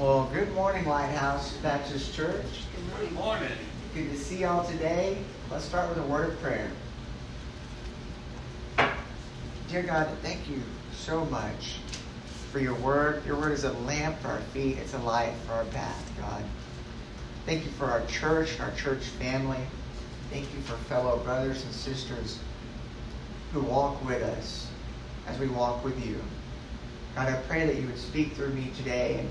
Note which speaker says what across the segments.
Speaker 1: Well, good morning, Lighthouse Baptist Church.
Speaker 2: Good morning.
Speaker 1: Good to see y'all today. Let's start with a word of prayer. Dear God, thank you so much for your word. Your word is a lamp for our feet, it's a light for our path, God. Thank you for our church and our church family. Thank you for fellow brothers and sisters who walk with us as we walk with you. God, I pray that you would speak through me today, and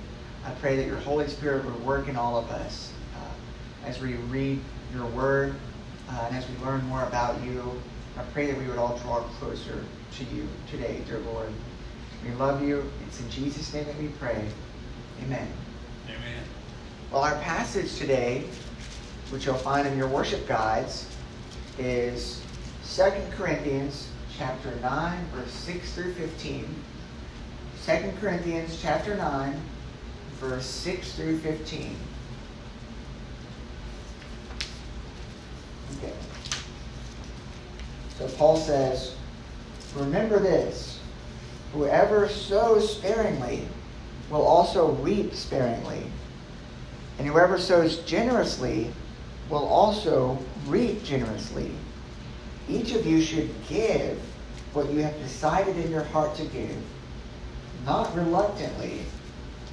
Speaker 1: I pray that your Holy Spirit would work in all of us uh, as we read your word uh, and as we learn more about you. I pray that we would all draw closer to you today, dear Lord. We love you. It's in Jesus' name that we pray. Amen.
Speaker 2: Amen.
Speaker 1: Well, our passage today, which you'll find in your worship guides, is 2 Corinthians chapter 9, verse 6 through 15. 2 Corinthians chapter 9, verse 6 through 15. Okay. So Paul says, Remember this whoever sows sparingly will also reap sparingly, and whoever sows generously will also reap generously. Each of you should give what you have decided in your heart to give, not reluctantly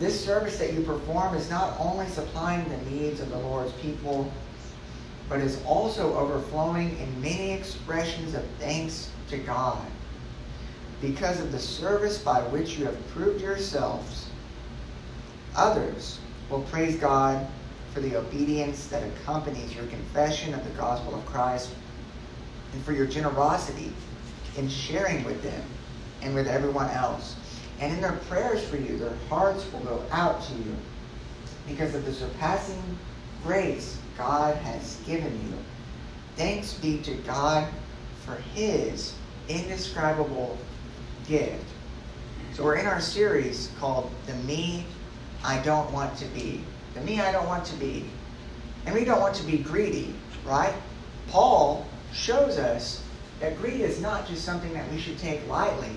Speaker 1: This service that you perform is not only supplying the needs of the Lord's people, but is also overflowing in many expressions of thanks to God because of the service by which you have proved yourselves. Others will praise God for the obedience that accompanies your confession of the gospel of Christ and for your generosity in sharing with them and with everyone else. And in their prayers for you, their hearts will go out to you because of the surpassing grace God has given you. Thanks be to God for his indescribable gift. So we're in our series called The Me I Don't Want to Be. The Me I Don't Want to Be. And we don't want to be greedy, right? Paul shows us that greed is not just something that we should take lightly.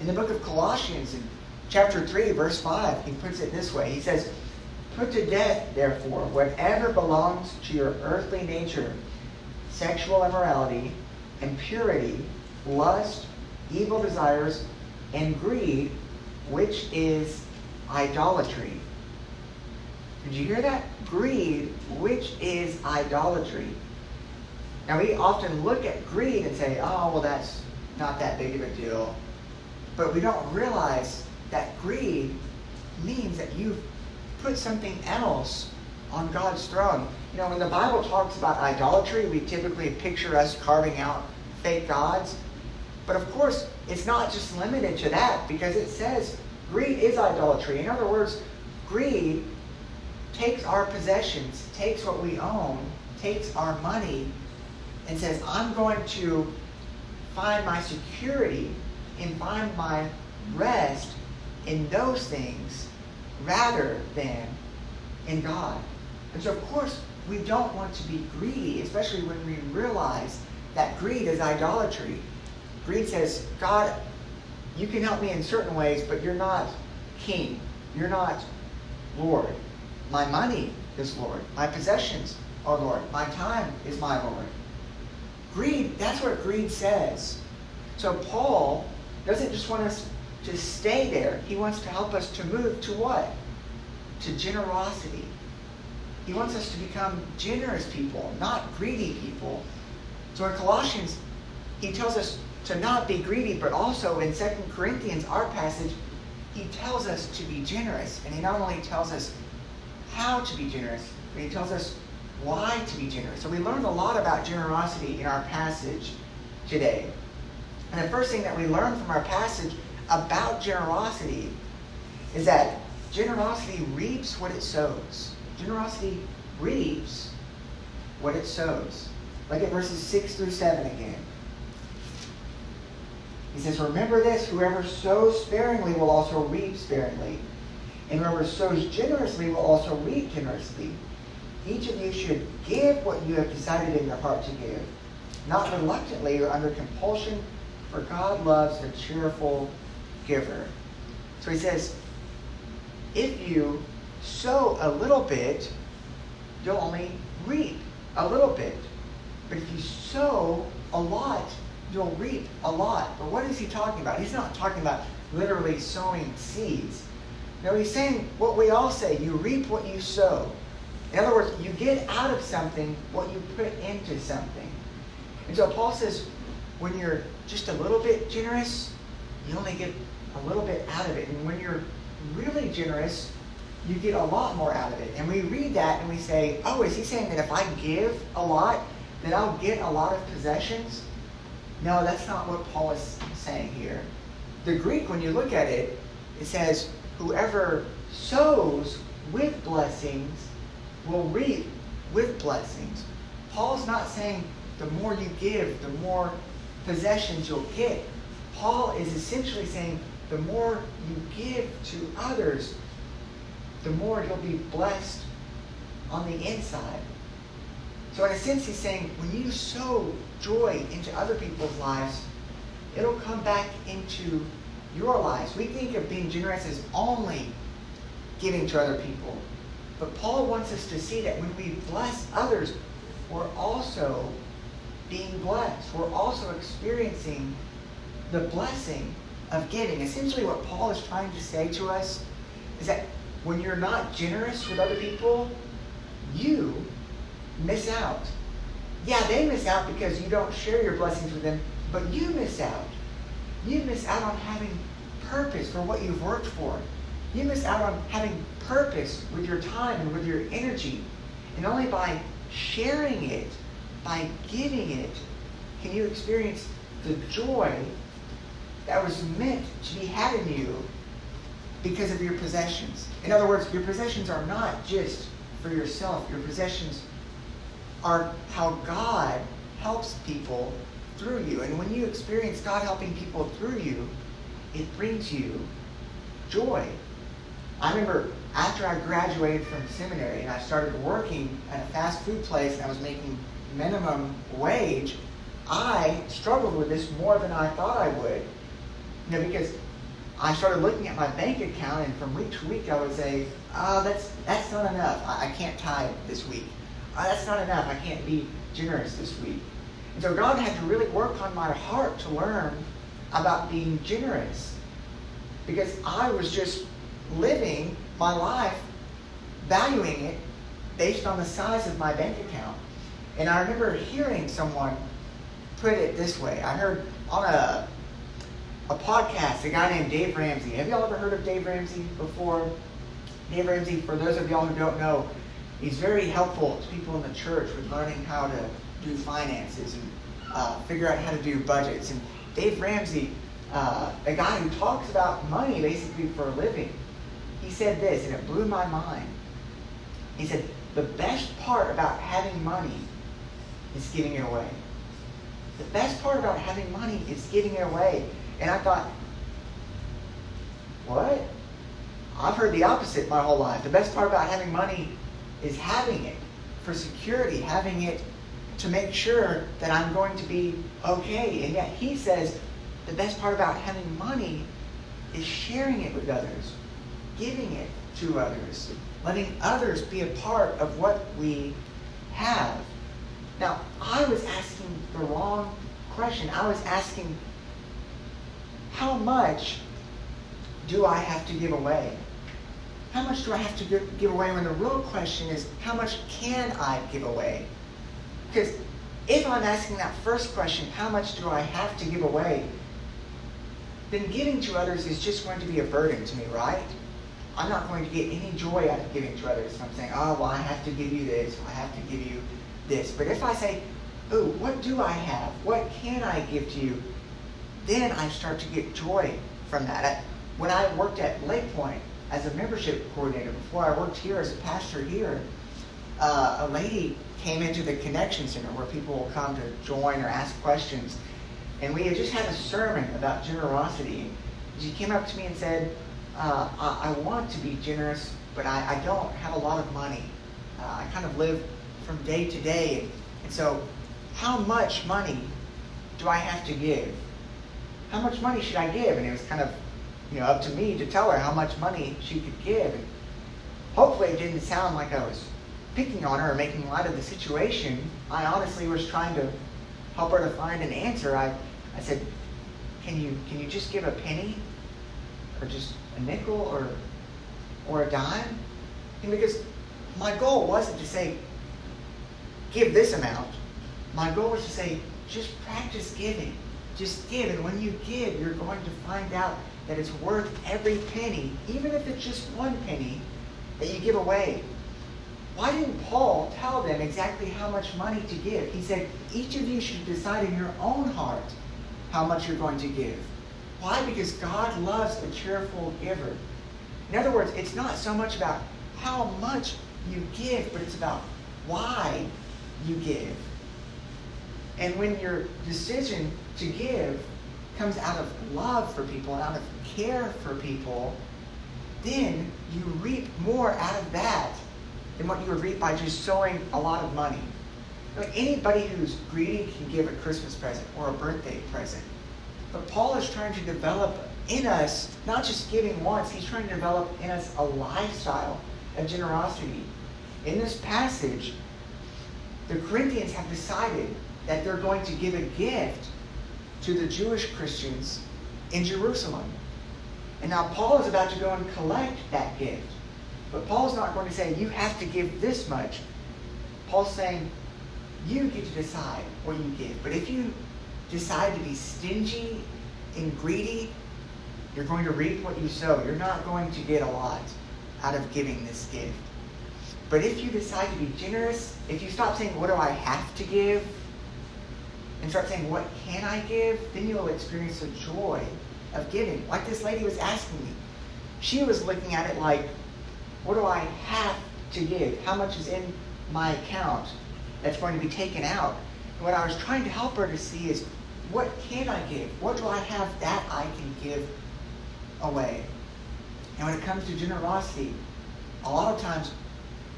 Speaker 1: In the book of Colossians, in chapter 3, verse 5, he puts it this way He says, Put to death, therefore, whatever belongs to your earthly nature sexual immorality, impurity, lust, evil desires, and greed, which is idolatry. Did you hear that? Greed, which is idolatry. Now, we often look at greed and say, oh, well, that's not that big of a deal. But we don't realize that greed means that you've put something else on God's throne. You know, when the Bible talks about idolatry, we typically picture us carving out fake gods. But of course, it's not just limited to that because it says greed is idolatry. In other words, greed takes our possessions, takes what we own, takes our money, and says, I'm going to find my security and find my rest in those things rather than in God. And so, of course, we don't want to be greedy, especially when we realize that greed is idolatry. Greed says, God, you can help me in certain ways, but you're not king. You're not Lord. My money is Lord. My possessions are Lord. My time is my Lord. Greed, that's what greed says. So Paul doesn't just want us to stay there. He wants to help us to move to what? To generosity. He wants us to become generous people, not greedy people. So in Colossians, he tells us to not be greedy, but also in 2 Corinthians, our passage, he tells us to be generous. And he not only tells us how to be generous, but he tells us why to be generous. So we learned a lot about generosity in our passage today. And the first thing that we learn from our passage about generosity is that generosity reaps what it sows. Generosity reaps what it sows. Look at verses 6 through 7 again. He says, Remember this whoever sows sparingly will also reap sparingly, and whoever sows generously will also reap generously. Each of you should give what you have decided in your heart to give, not reluctantly or under compulsion, for God loves a cheerful giver. So he says, if you sow a little bit, you'll only reap a little bit. But if you sow a lot, you'll reap a lot. But what is he talking about? He's not talking about literally sowing seeds. No, he's saying what we all say you reap what you sow. In other words, you get out of something what you put into something. And so Paul says, when you're just a little bit generous, you only get a little bit out of it. And when you're really generous, you get a lot more out of it. And we read that and we say, oh, is he saying that if I give a lot, that I'll get a lot of possessions? No, that's not what Paul is saying here. The Greek, when you look at it, it says, whoever sows with blessings will reap with blessings. Paul's not saying the more you give, the more possessions you'll get. Paul is essentially saying the more you give to others, the more you'll be blessed on the inside. So, in a sense, he's saying when you sow joy into other people's lives, it'll come back into your lives. We think of being generous as only giving to other people. But Paul wants us to see that when we bless others, we're also being blessed. We're also experiencing the blessing of giving. Essentially, what Paul is trying to say to us is that when you're not generous with other people, you miss out. Yeah, they miss out because you don't share your blessings with them, but you miss out. You miss out on having purpose for what you've worked for. You miss out on having purpose with your time and with your energy. And only by sharing it, by giving it, can you experience the joy that was meant to be had in you because of your possessions. In other words, your possessions are not just for yourself, your possessions are how God helps people through you. And when you experience God helping people through you, it brings you joy. I remember after I graduated from seminary and I started working at a fast food place and I was making minimum wage, I struggled with this more than I thought I would. You know, because I started looking at my bank account, and from week to week, I would say, "Oh, that's that's not enough. I, I can't tithe this week. Oh, that's not enough. I can't be generous this week." And so God had to really work on my heart to learn about being generous, because I was just living my life, valuing it based on the size of my bank account. And I remember hearing someone put it this way. I heard on a a podcast, a guy named Dave Ramsey. Have y'all ever heard of Dave Ramsey before? Dave Ramsey, for those of y'all who don't know, he's very helpful to people in the church with learning how to do finances and uh, figure out how to do budgets. And Dave Ramsey, uh, a guy who talks about money basically for a living, he said this, and it blew my mind. He said, The best part about having money is giving it away. The best part about having money is giving it away. And I thought, what? I've heard the opposite my whole life. The best part about having money is having it for security, having it to make sure that I'm going to be okay. And yet he says the best part about having money is sharing it with others, giving it to others, letting others be a part of what we have. Now, I was asking the wrong question. I was asking how much do I have to give away? how much do I have to give away when the real question is, how much can I give away? Because if I'm asking that first question, how much do I have to give away? Then giving to others is just going to be a burden to me, right? I'm not going to get any joy out of giving to others. I'm saying, oh, well, I have to give you this, I have to give you this. But if I say, oh, what do I have? What can I give to you? Then I start to get joy from that. When I worked at Lake Point as a membership coordinator, before I worked here as a pastor here, uh, a lady came into the connection center where people will come to join or ask questions. And we had just had a sermon about generosity. She came up to me and said, uh, I, I, want to be generous, but I, I don't have a lot of money. Uh, I kind of live from day to day. And so, how much money do I have to give? How much money should I give? And it was kind of, you know, up to me to tell her how much money she could give. And hopefully, it didn't sound like I was picking on her or making light of the situation. I honestly was trying to help her to find an answer. I, I said, "Can you can you just give a penny, or just a nickel, or or a dime?" And because my goal wasn't to say, "Give this amount." My goal was to say, just practice giving. Just give, and when you give, you're going to find out that it's worth every penny, even if it's just one penny that you give away. Why didn't Paul tell them exactly how much money to give? He said, each of you should decide in your own heart how much you're going to give. Why? Because God loves a cheerful giver. In other words, it's not so much about how much you give, but it's about why you give. And when your decision to give comes out of love for people out of care for people, then you reap more out of that than what you would reap by just sowing a lot of money. Like anybody who's greedy can give a Christmas present or a birthday present. But Paul is trying to develop in us, not just giving once, he's trying to develop in us a lifestyle of generosity. In this passage, the Corinthians have decided that they're going to give a gift to the Jewish Christians in Jerusalem. And now Paul is about to go and collect that gift. But Paul's not going to say, you have to give this much. Paul's saying, you get to decide what you give. But if you decide to be stingy and greedy, you're going to reap what you sow. You're not going to get a lot out of giving this gift. But if you decide to be generous, if you stop saying, what do I have to give? And start saying, what can I give? Then you'll experience the joy of giving. Like this lady was asking me. She was looking at it like, what do I have to give? How much is in my account that's going to be taken out? And what I was trying to help her to see is what can I give? What do I have that I can give away? And when it comes to generosity, a lot of times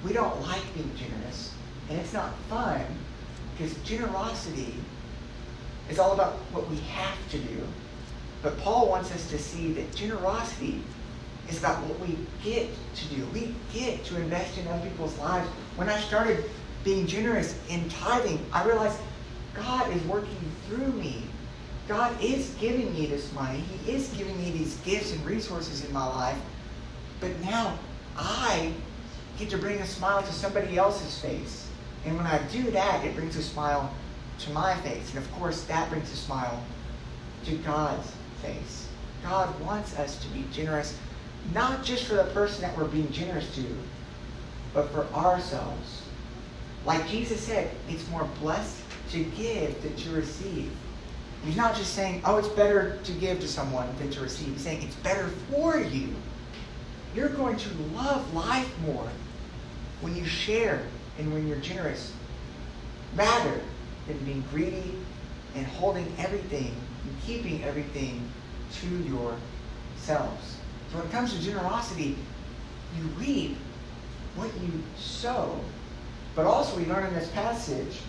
Speaker 1: we don't like being generous. And it's not fun because generosity is all about what we have to do. But Paul wants us to see that generosity is about what we get to do. We get to invest in other people's lives. When I started being generous in tithing, I realized God is working through me. God is giving me this money. He is giving me these gifts and resources in my life. But now I get to bring a smile to somebody else's face. And when I do that, it brings a smile to my face. And of course, that brings a smile to God's face. God wants us to be generous not just for the person that we're being generous to, but for ourselves. Like Jesus said, it's more blessed to give than to receive. He's not just saying, oh, it's better to give to someone than to receive. He's saying it's better for you. You're going to love life more when you share and when you're generous, rather than being greedy and holding everything and keeping everything to yourselves. So when it comes to generosity, you reap what you sow. But also, we learn in this passage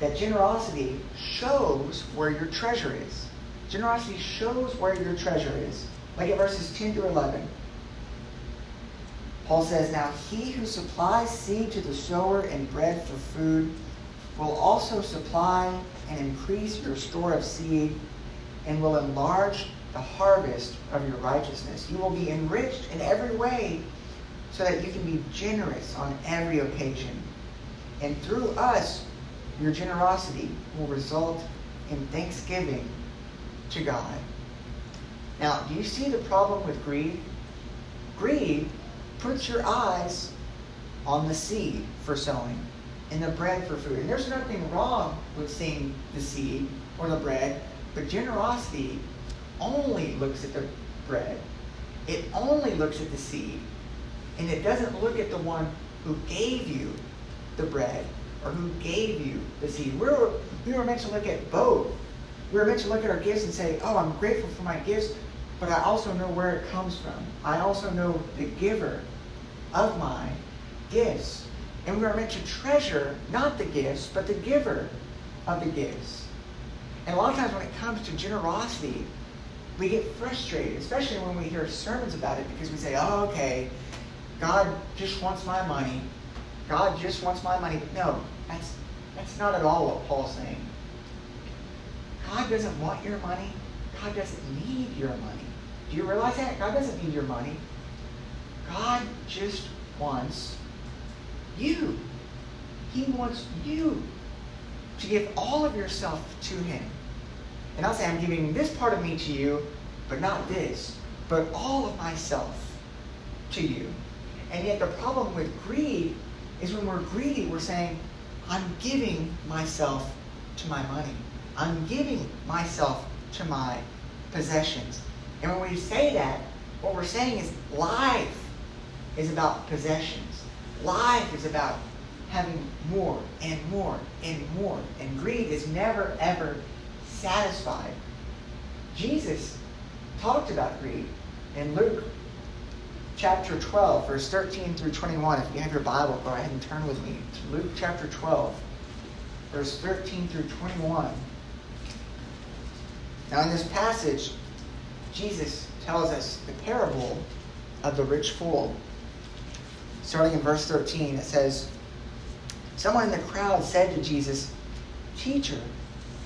Speaker 1: that generosity shows where your treasure is. Generosity shows where your treasure is. Like at verses 10 to 11. Paul says, Now he who supplies seed to the sower and bread for food will also supply and increase your store of seed and will enlarge the harvest of your righteousness. You will be enriched in every way so that you can be generous on every occasion. And through us, your generosity will result in thanksgiving to God. Now, do you see the problem with greed? Greed puts your eyes on the seed for sowing and the bread for food. And there's nothing wrong with seeing the seed or the bread, but generosity only looks at the bread. It only looks at the seed. And it doesn't look at the one who gave you the bread or who gave you the seed. We were, we were meant to look at both. We were meant to look at our gifts and say, oh, I'm grateful for my gifts, but I also know where it comes from. I also know the giver of my gifts. And we are meant to treasure not the gifts, but the giver of the gifts. And a lot of times when it comes to generosity, we get frustrated, especially when we hear sermons about it, because we say, oh, okay, God just wants my money. God just wants my money. No, that's, that's not at all what Paul's saying. God doesn't want your money. God doesn't need your money. Do you realize that? God doesn't need your money. God just wants you. He wants you to give all of yourself to Him. And I'll say, I'm giving this part of me to you, but not this, but all of myself to you. And yet, the problem with greed is when we're greedy, we're saying, I'm giving myself to my money. I'm giving myself to my possessions. And when we say that, what we're saying is life is about possessions. Life is about having more and more and more. And greed is never, ever satisfied. Jesus talked about greed in Luke chapter 12, verse 13 through 21. If you have your Bible, go ahead and turn with me to Luke chapter 12, verse 13 through 21. Now, in this passage, Jesus tells us the parable of the rich fool. Starting in verse 13, it says, Someone in the crowd said to Jesus, Teacher,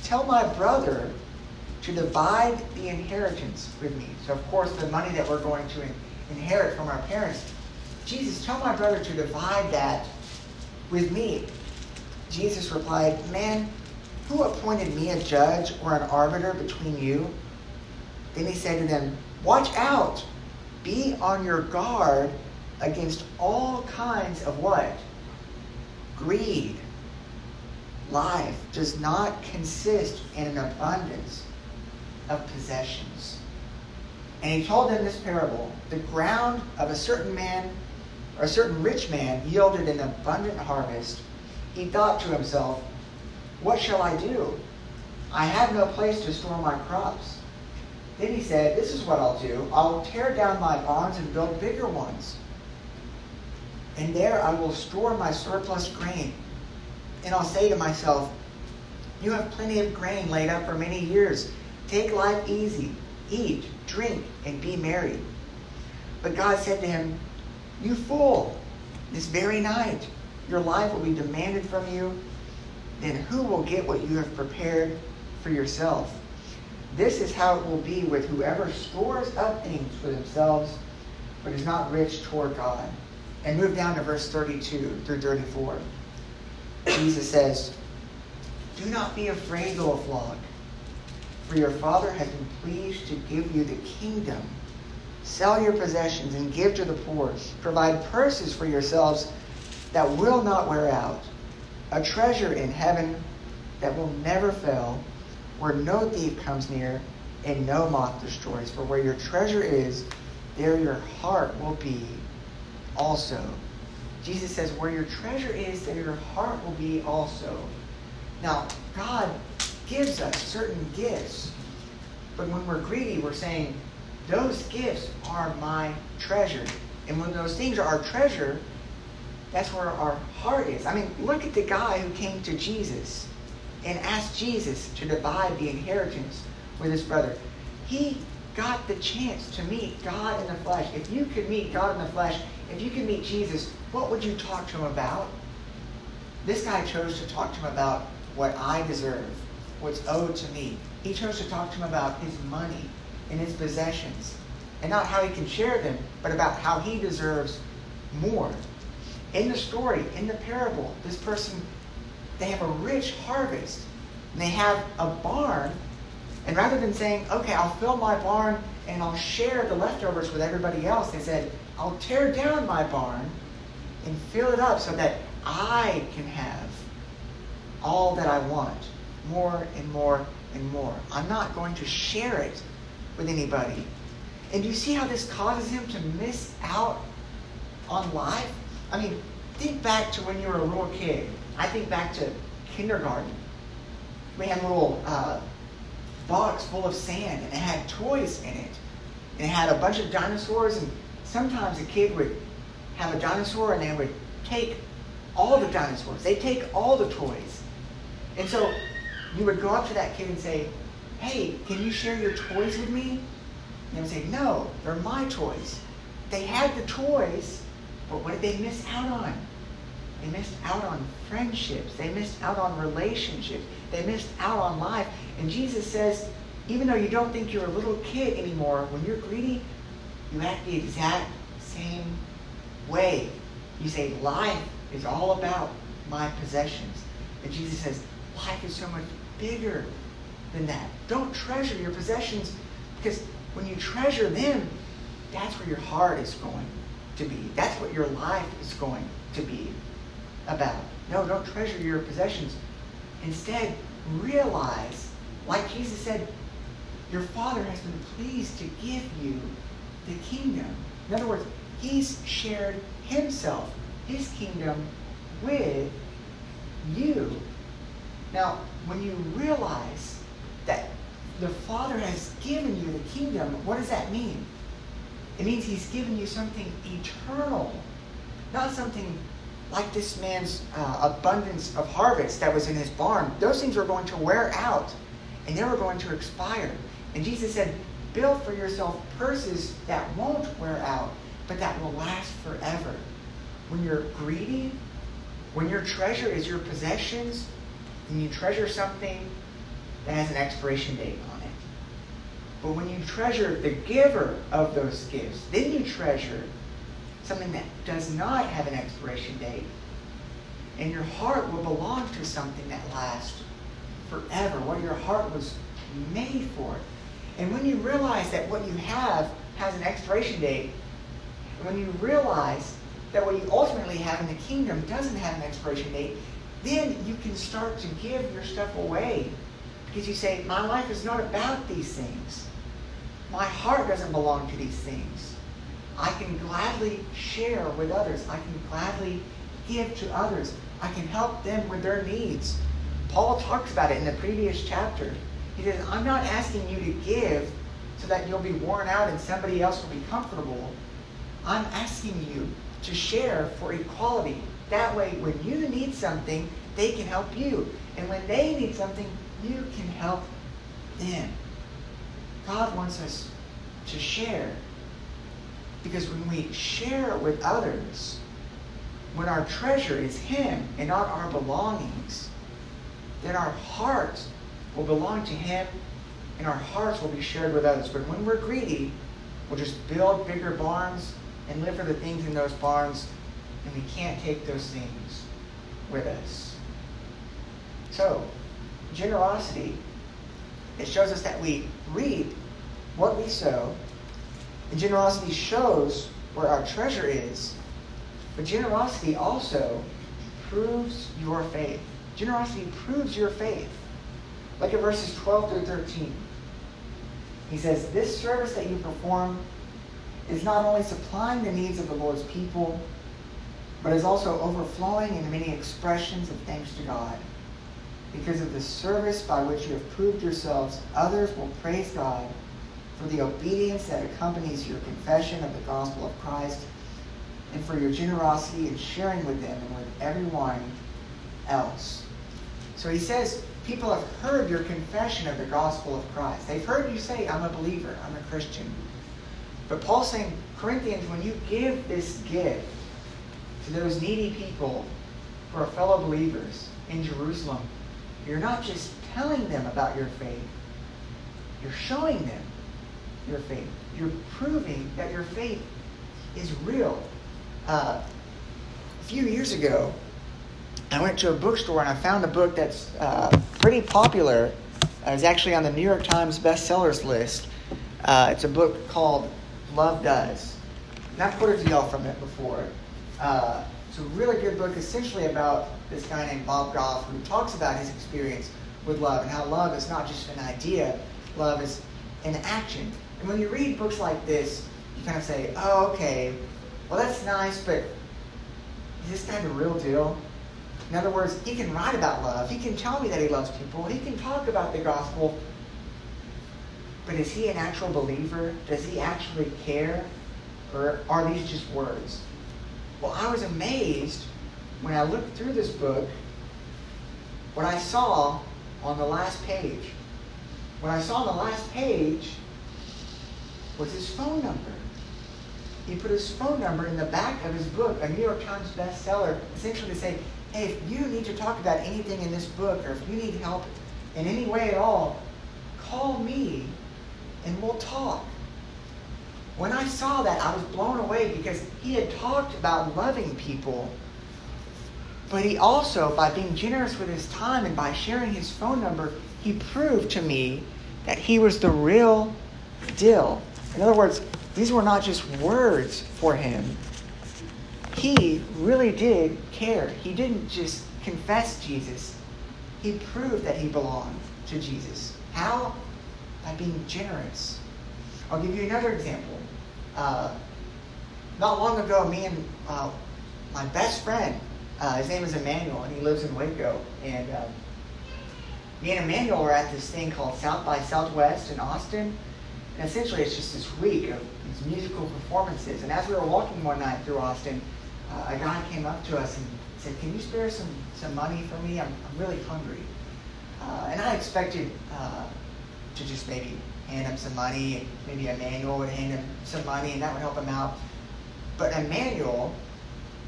Speaker 1: tell my brother to divide the inheritance with me. So, of course, the money that we're going to inherit from our parents, Jesus, tell my brother to divide that with me. Jesus replied, Man, who appointed me a judge or an arbiter between you? Then he said to them, Watch out! Be on your guard against all kinds of what? Greed. Life does not consist in an abundance of possessions. And he told them this parable The ground of a certain man, or a certain rich man, yielded an abundant harvest. He thought to himself, What shall I do? I have no place to store my crops. Then he said, This is what I'll do. I'll tear down my barns and build bigger ones. And there I will store my surplus grain. And I'll say to myself, You have plenty of grain laid up for many years. Take life easy. Eat, drink, and be merry. But God said to him, You fool, this very night your life will be demanded from you. Then who will get what you have prepared for yourself? This is how it will be with whoever stores up things for themselves, but is not rich toward God. And move down to verse 32 through 34. Jesus says, Do not be afraid, little flock, for your Father has been pleased to give you the kingdom. Sell your possessions and give to the poor. Provide purses for yourselves that will not wear out, a treasure in heaven that will never fail, where no thief comes near and no moth destroys. For where your treasure is, there your heart will be also. Jesus says, Where your treasure is, there your heart will be also. Now, God gives us certain gifts, but when we're greedy, we're saying, Those gifts are my treasure. And when those things are our treasure, that's where our heart is. I mean, look at the guy who came to Jesus and asked Jesus to divide the inheritance with his brother. He got the chance to meet God in the flesh. If you could meet God in the flesh, if you could meet Jesus, what would you talk to him about? This guy chose to talk to him about what I deserve, what's owed to me. He chose to talk to him about his money. and his possessions. And not how he can share them, but about how he deserves more. In the story, in the parable, this person, they have a rich harvest. And they have a barn. And rather than saying, okay, I'll fill my barn and I'll share the leftovers with everybody else, they said, I'll tear down my barn and fill it up so that I can have all that I want, more and more and more. I'm not going to share it with anybody. And do you see how this causes him to miss out on life? I mean, think back to when you were a little kid. I think back to kindergarten. We had a little uh, box full of sand, and it had toys in it. And it had a bunch of dinosaurs, and sometimes a kid would have a dinosaur, and they would take all the dinosaurs. They'd take all the toys. And so you would go up to that kid and say, hey, can you share your toys with me? And they would say, no, they're my toys. They had the toys, but what did they miss out on? They missed out on friendships. They missed out on relationships. They missed out on life. And Jesus says, even though you don't think you're a little kid anymore, when you're greedy, you act the exact same way. You say, life is all about my possessions. And Jesus says, life is so much bigger than that. Don't treasure your possessions because when you treasure them, that's where your heart is going to be. That's what your life is going to be about. No, don't treasure your possessions. Instead, realize, like Jesus said, your Father has been pleased to give you the kingdom. In other words, He's shared Himself, His kingdom, with you. Now, when you realize that the Father has given you the kingdom, what does that mean? It means He's given you something eternal, not something like this man's uh, abundance of harvest that was in his barn. Those things were going to wear out and they were going to expire. And Jesus said, Build for yourself purses that won't wear out, but that will last forever. When you're greedy, when your treasure is your possessions, then you treasure something that has an expiration date on it. But when you treasure the giver of those gifts, then you treasure something that does not have an expiration date. And your heart will belong to something that lasts forever, what your heart was made for. And when you realize that what you have has an expiration date, when you realize that what you ultimately have in the kingdom doesn't have an expiration date, then you can start to give your stuff away. Because you say, My life is not about these things. My heart doesn't belong to these things. I can gladly share with others. I can gladly give to others. I can help them with their needs. Paul talks about it in the previous chapter. He says, I'm not asking you to give so that you'll be worn out and somebody else will be comfortable. I'm asking you to share for equality. That way, when you need something, they can help you. And when they need something, you can help them. God wants us to share. Because when we share with others, when our treasure is Him and not our belongings, then our hearts will belong to Him and our hearts will be shared with others. But when we're greedy, we'll just build bigger barns and live for the things in those barns, and we can't take those things with us. So, generosity, it shows us that we reap what we sow, and generosity shows where our treasure is, but generosity also proves your faith. Generosity proves your faith. Look at verses 12 through 13. He says, This service that you perform is not only supplying the needs of the Lord's people, but is also overflowing in many expressions of thanks to God. Because of the service by which you have proved yourselves, others will praise God for the obedience that accompanies your confession of the gospel of Christ, and for your generosity in sharing with them and with everyone else. So he says, people have heard your confession of the gospel of Christ. They've heard you say, I'm a believer, I'm a Christian. But Paul's saying, Corinthians, when you give this gift to those needy people who are fellow believers in Jerusalem, you're not just telling them about your faith, you're showing them your faith. You're proving that your faith is real. Uh, a few years ago, I went to a bookstore and I found a book that's uh, pretty popular. Uh, it's actually on the New York Times bestsellers list. Uh, it's a book called Love Does. And I've quoted to y'all from it before. Uh, it's a really good book, essentially about this guy named Bob Goff who talks about his experience with love and how love is not just an idea, love is an action. And when you read books like this, you kind of say, oh, okay, well, that's nice, but is this guy the real deal? In other words, he can write about love. He can tell me that he loves people. He can talk about the gospel. But is he an actual believer? Does he actually care? Or are these just words? Well, I was amazed when I looked through this book what I saw on the last page. What I saw on the last page was his phone number. He put his phone number in the back of his book, a New York Times bestseller, essentially to say, hey, if you need to talk about anything in this book or if you need help in any way at all, call me and we'll talk. When I saw that, I was blown away because he had talked about loving people, but he also, by being generous with his time and by sharing his phone number, he proved to me that he was the real deal. In other words, these were not just words for him. He really did care. He didn't just confess Jesus, he proved that he belonged to Jesus. How? By being generous. I'll give you another example. Uh, not long ago, me and uh, my best friend, uh, his name is Emmanuel, and he lives in Waco. And uh, me and Emmanuel were at this thing called South by Southwest in Austin. And essentially, it's just this week of these musical performances. And as we were walking one night through Austin, uh, a guy came up to us and said, Can you spare some, some money for me? I'm, I'm really hungry. Uh, and I expected uh, to just maybe hand him some money, and maybe Emmanuel would hand him some money, and that would help him out. But Emmanuel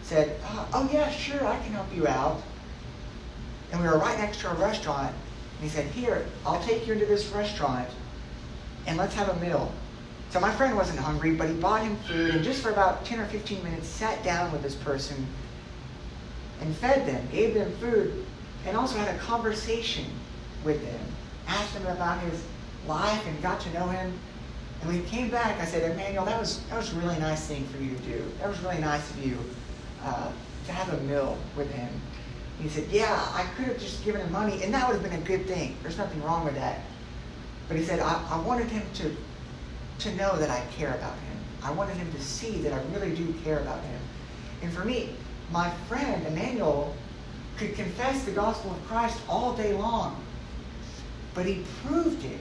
Speaker 1: said, uh, Oh, yeah, sure, I can help you out. And we were right next to a restaurant. And he said, Here, I'll take you into this restaurant and let's have a meal. So my friend wasn't hungry, but he bought him food and just for about 10 or 15 minutes sat down with this person and fed them, gave them food, and also had a conversation with them. Asked him about his life and got to know him. And when he came back, I said, Emmanuel, that was, that was a really nice thing for you to do. That was really nice of you uh, to have a meal with him. He said, Yeah, I could have just given him money, and that would have been a good thing. There's nothing wrong with that. But he said, I, I wanted him to, to know that I care about him. I wanted him to see that I really do care about him. And for me, my friend Emmanuel could confess the gospel of Christ all day long, but he proved it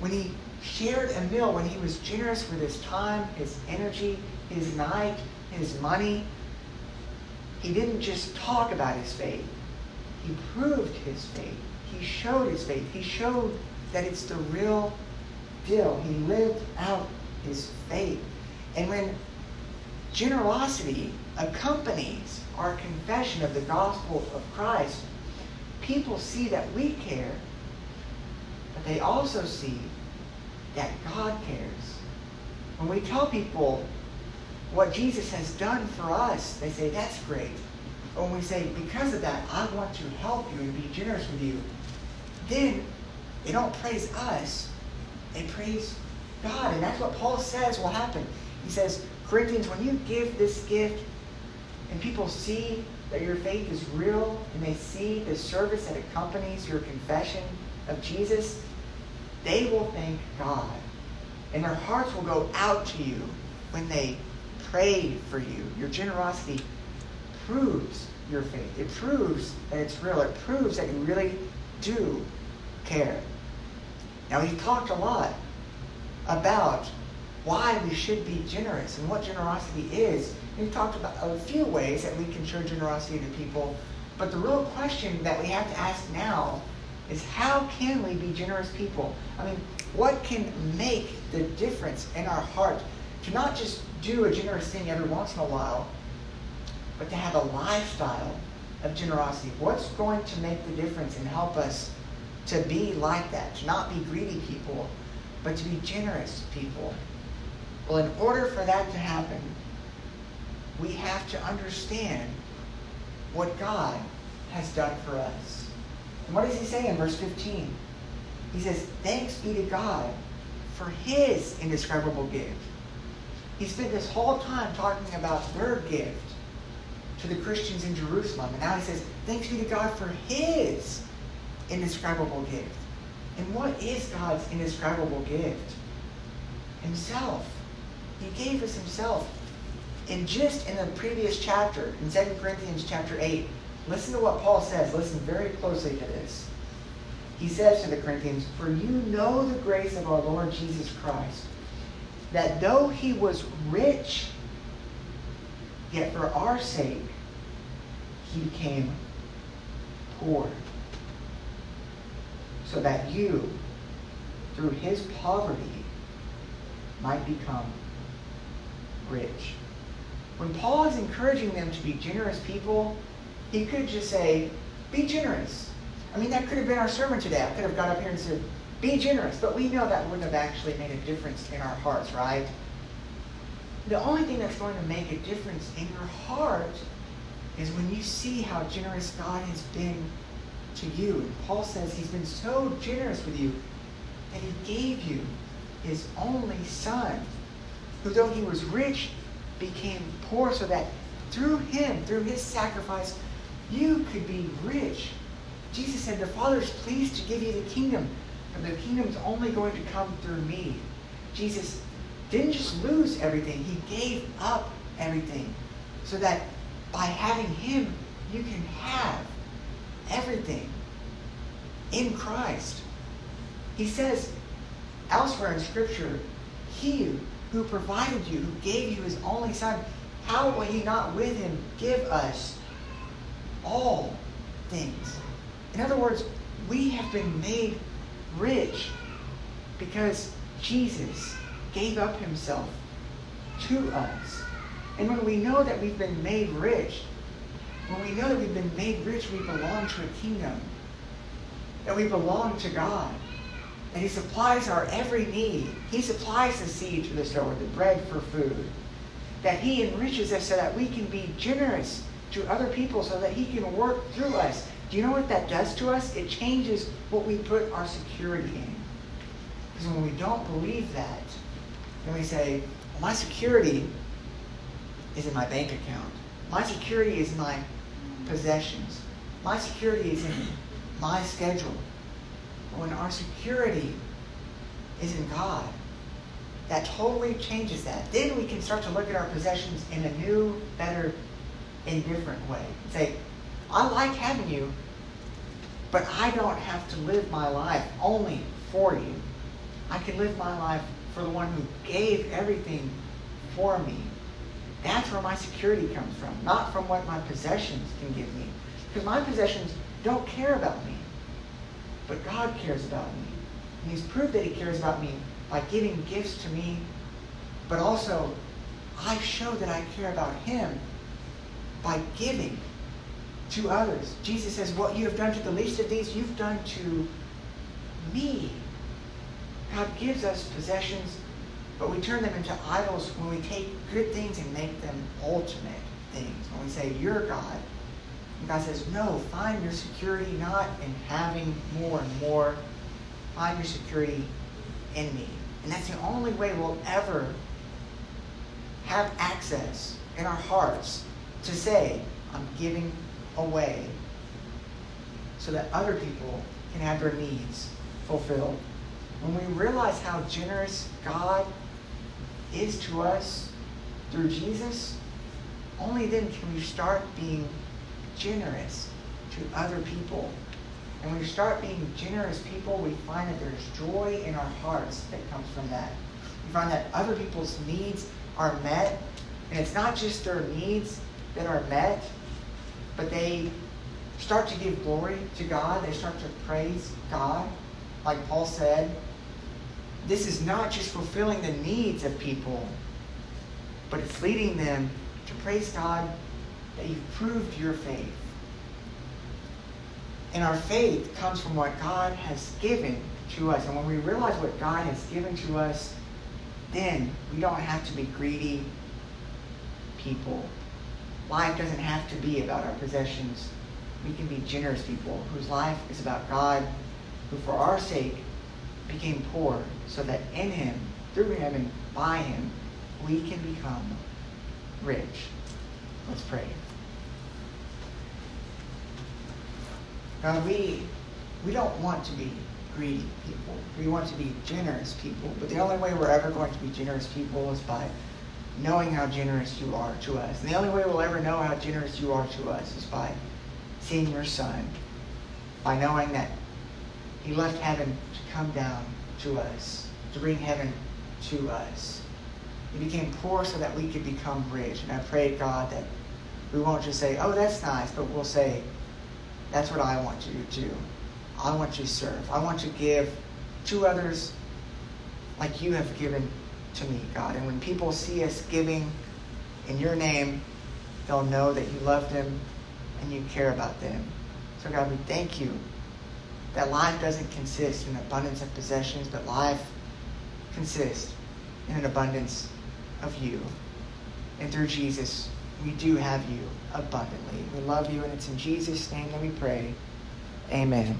Speaker 1: when he shared a meal, when he was generous with his time, his energy, his night, his money. He didn't just talk about his faith, he proved his faith. He showed his faith. He showed that it's the real deal. He lived out his faith. And when generosity accompanies our confession of the gospel of Christ, people see that we care, but they also see that God cares. When we tell people what Jesus has done for us, they say, that's great. But when we say, because of that, I want to help you and be generous with you, then they don't praise us, they praise God. And that's what Paul says will happen. He says, Corinthians, when you give this gift and people see that your faith is real and they see the service that accompanies your confession of Jesus, they will thank God. And their hearts will go out to you when they pray for you. Your generosity proves your faith. It proves that it's real. It proves that you really do care. Now, we've talked a lot about why we should be generous and what generosity is. We've talked about a few ways that we can show generosity to people, but the real question that we have to ask now is how can we be generous people? I mean, what can make the difference in our heart to not just do a generous thing every once in a while, but to have a lifestyle of generosity? What's going to make the difference and help us to be like that, to not be greedy people, but to be generous people. Well, in order for that to happen, we have to understand what God has done for us. And what does he say in verse 15? He says, Thanks be to God for his indescribable gift. He spent this whole time talking about their gift to the Christians in Jerusalem. And now he says, Thanks be to God for his indescribable gift. And what is God's indescribable gift? Himself. He gave us himself. And just in the previous chapter, in 2 Corinthians chapter 8, listen to what Paul says. Listen very closely to this. He says to the Corinthians, For you know the grace of our Lord Jesus Christ, that though he was rich, yet for our sake he became poor, so that you, through his poverty, might become rich. When Paul is encouraging them to be generous people, he could just say, Be generous. I mean, that could have been our sermon today. I could have got up here and said, Be generous. But we know that wouldn't have actually made a difference in our hearts, right? The only thing that's going to make a difference in your heart is when you see how generous God has been to you. And Paul says he's been so generous with you that he gave you his only son, who though he was rich, became poor so that through him, through his sacrifice, you could be rich. Jesus said, The Father is pleased to give you the kingdom, but the kingdom's only going to come through me. Jesus didn't just lose everything, he gave up everything so that by having him, you can everything in Christ. He says elsewhere in Scripture, He who provided you, who gave you his only Son, how will he not with him give us all things? In other words, we have been made rich because Jesus gave up himself to us. And when we know that we've been made rich, when we know that we've been made rich, we belong to a kingdom, that we belong to God and he supplies our every need. He supplies the seed for the sower, the bread for food. That he enriches us so that we can be generous to other people so that he can work through us. Do you know what that does to us? It changes what we put our security in. Because when we don't believe that, then we say, well, my security is in my bank account. My security is in my possessions. My security is in my schedule But when our security is in God, that totally changes that. Then we can start to look at our possessions in a new, better, and different way. Say, I like having you, but I don't have to live my life only for you. I can live my life for the one who gave everything for me. That's where my security comes from, not from what my possessions can give me. Because my possessions don't care about me. But God cares about me. And He's proved that He cares about me by giving gifts to me, but also I show that I care about Him by giving to others. Jesus says, What you have done to the least of these, you've done to me. God gives us possessions, but we turn them into idols when we take good things and make them ultimate things. When we say, You're God, and God says, no, find your security not in having more and more. Find your security in me. And that's the only way we'll ever have access in our hearts to say, I'm giving away so that other people can have their needs fulfilled. When we realize how generous God is to us through Jesus, only then can we start being generous to other people. And when we start being generous people, we find that there's joy in our hearts that comes from that. We find that other people's needs are met. And it's not just their needs that are met, but they start to give glory to God. They start to praise God. Like Paul said, this is not just fulfilling the needs of people, but it's leading them to praise God that you've proved your faith. And our faith comes from what God has given to us. And when we realize what God has given to us, then we don't have to be greedy people. Life doesn't have to be about our possessions. We can be generous people whose life is about God, who for our sake became poor, so that in Him, through Him, and by Him, we can become rich. Let's pray. God, we, we don't want to be greedy people. We want to be generous people. But the only way we're ever going to be generous people is by knowing how generous you are to us. And the only way we'll ever know how generous you are to us is by seeing your Son, by knowing that He left heaven come down to us, to bring heaven to us. He became poor so that we could become rich. And I pray, God, that we won't just say, oh, that's nice, but we'll say, that's what I want you to do. I want you to serve. I want you to give to others like you have given to me, God. And when people see us giving in your name, they'll know that you love them and you care about them. So, God, we thank you that life doesn't consist in abundance of possessions, but life consists in an abundance of you. And through Jesus, we do have you abundantly. We love you, and it's in Jesus' name that we pray. Amen.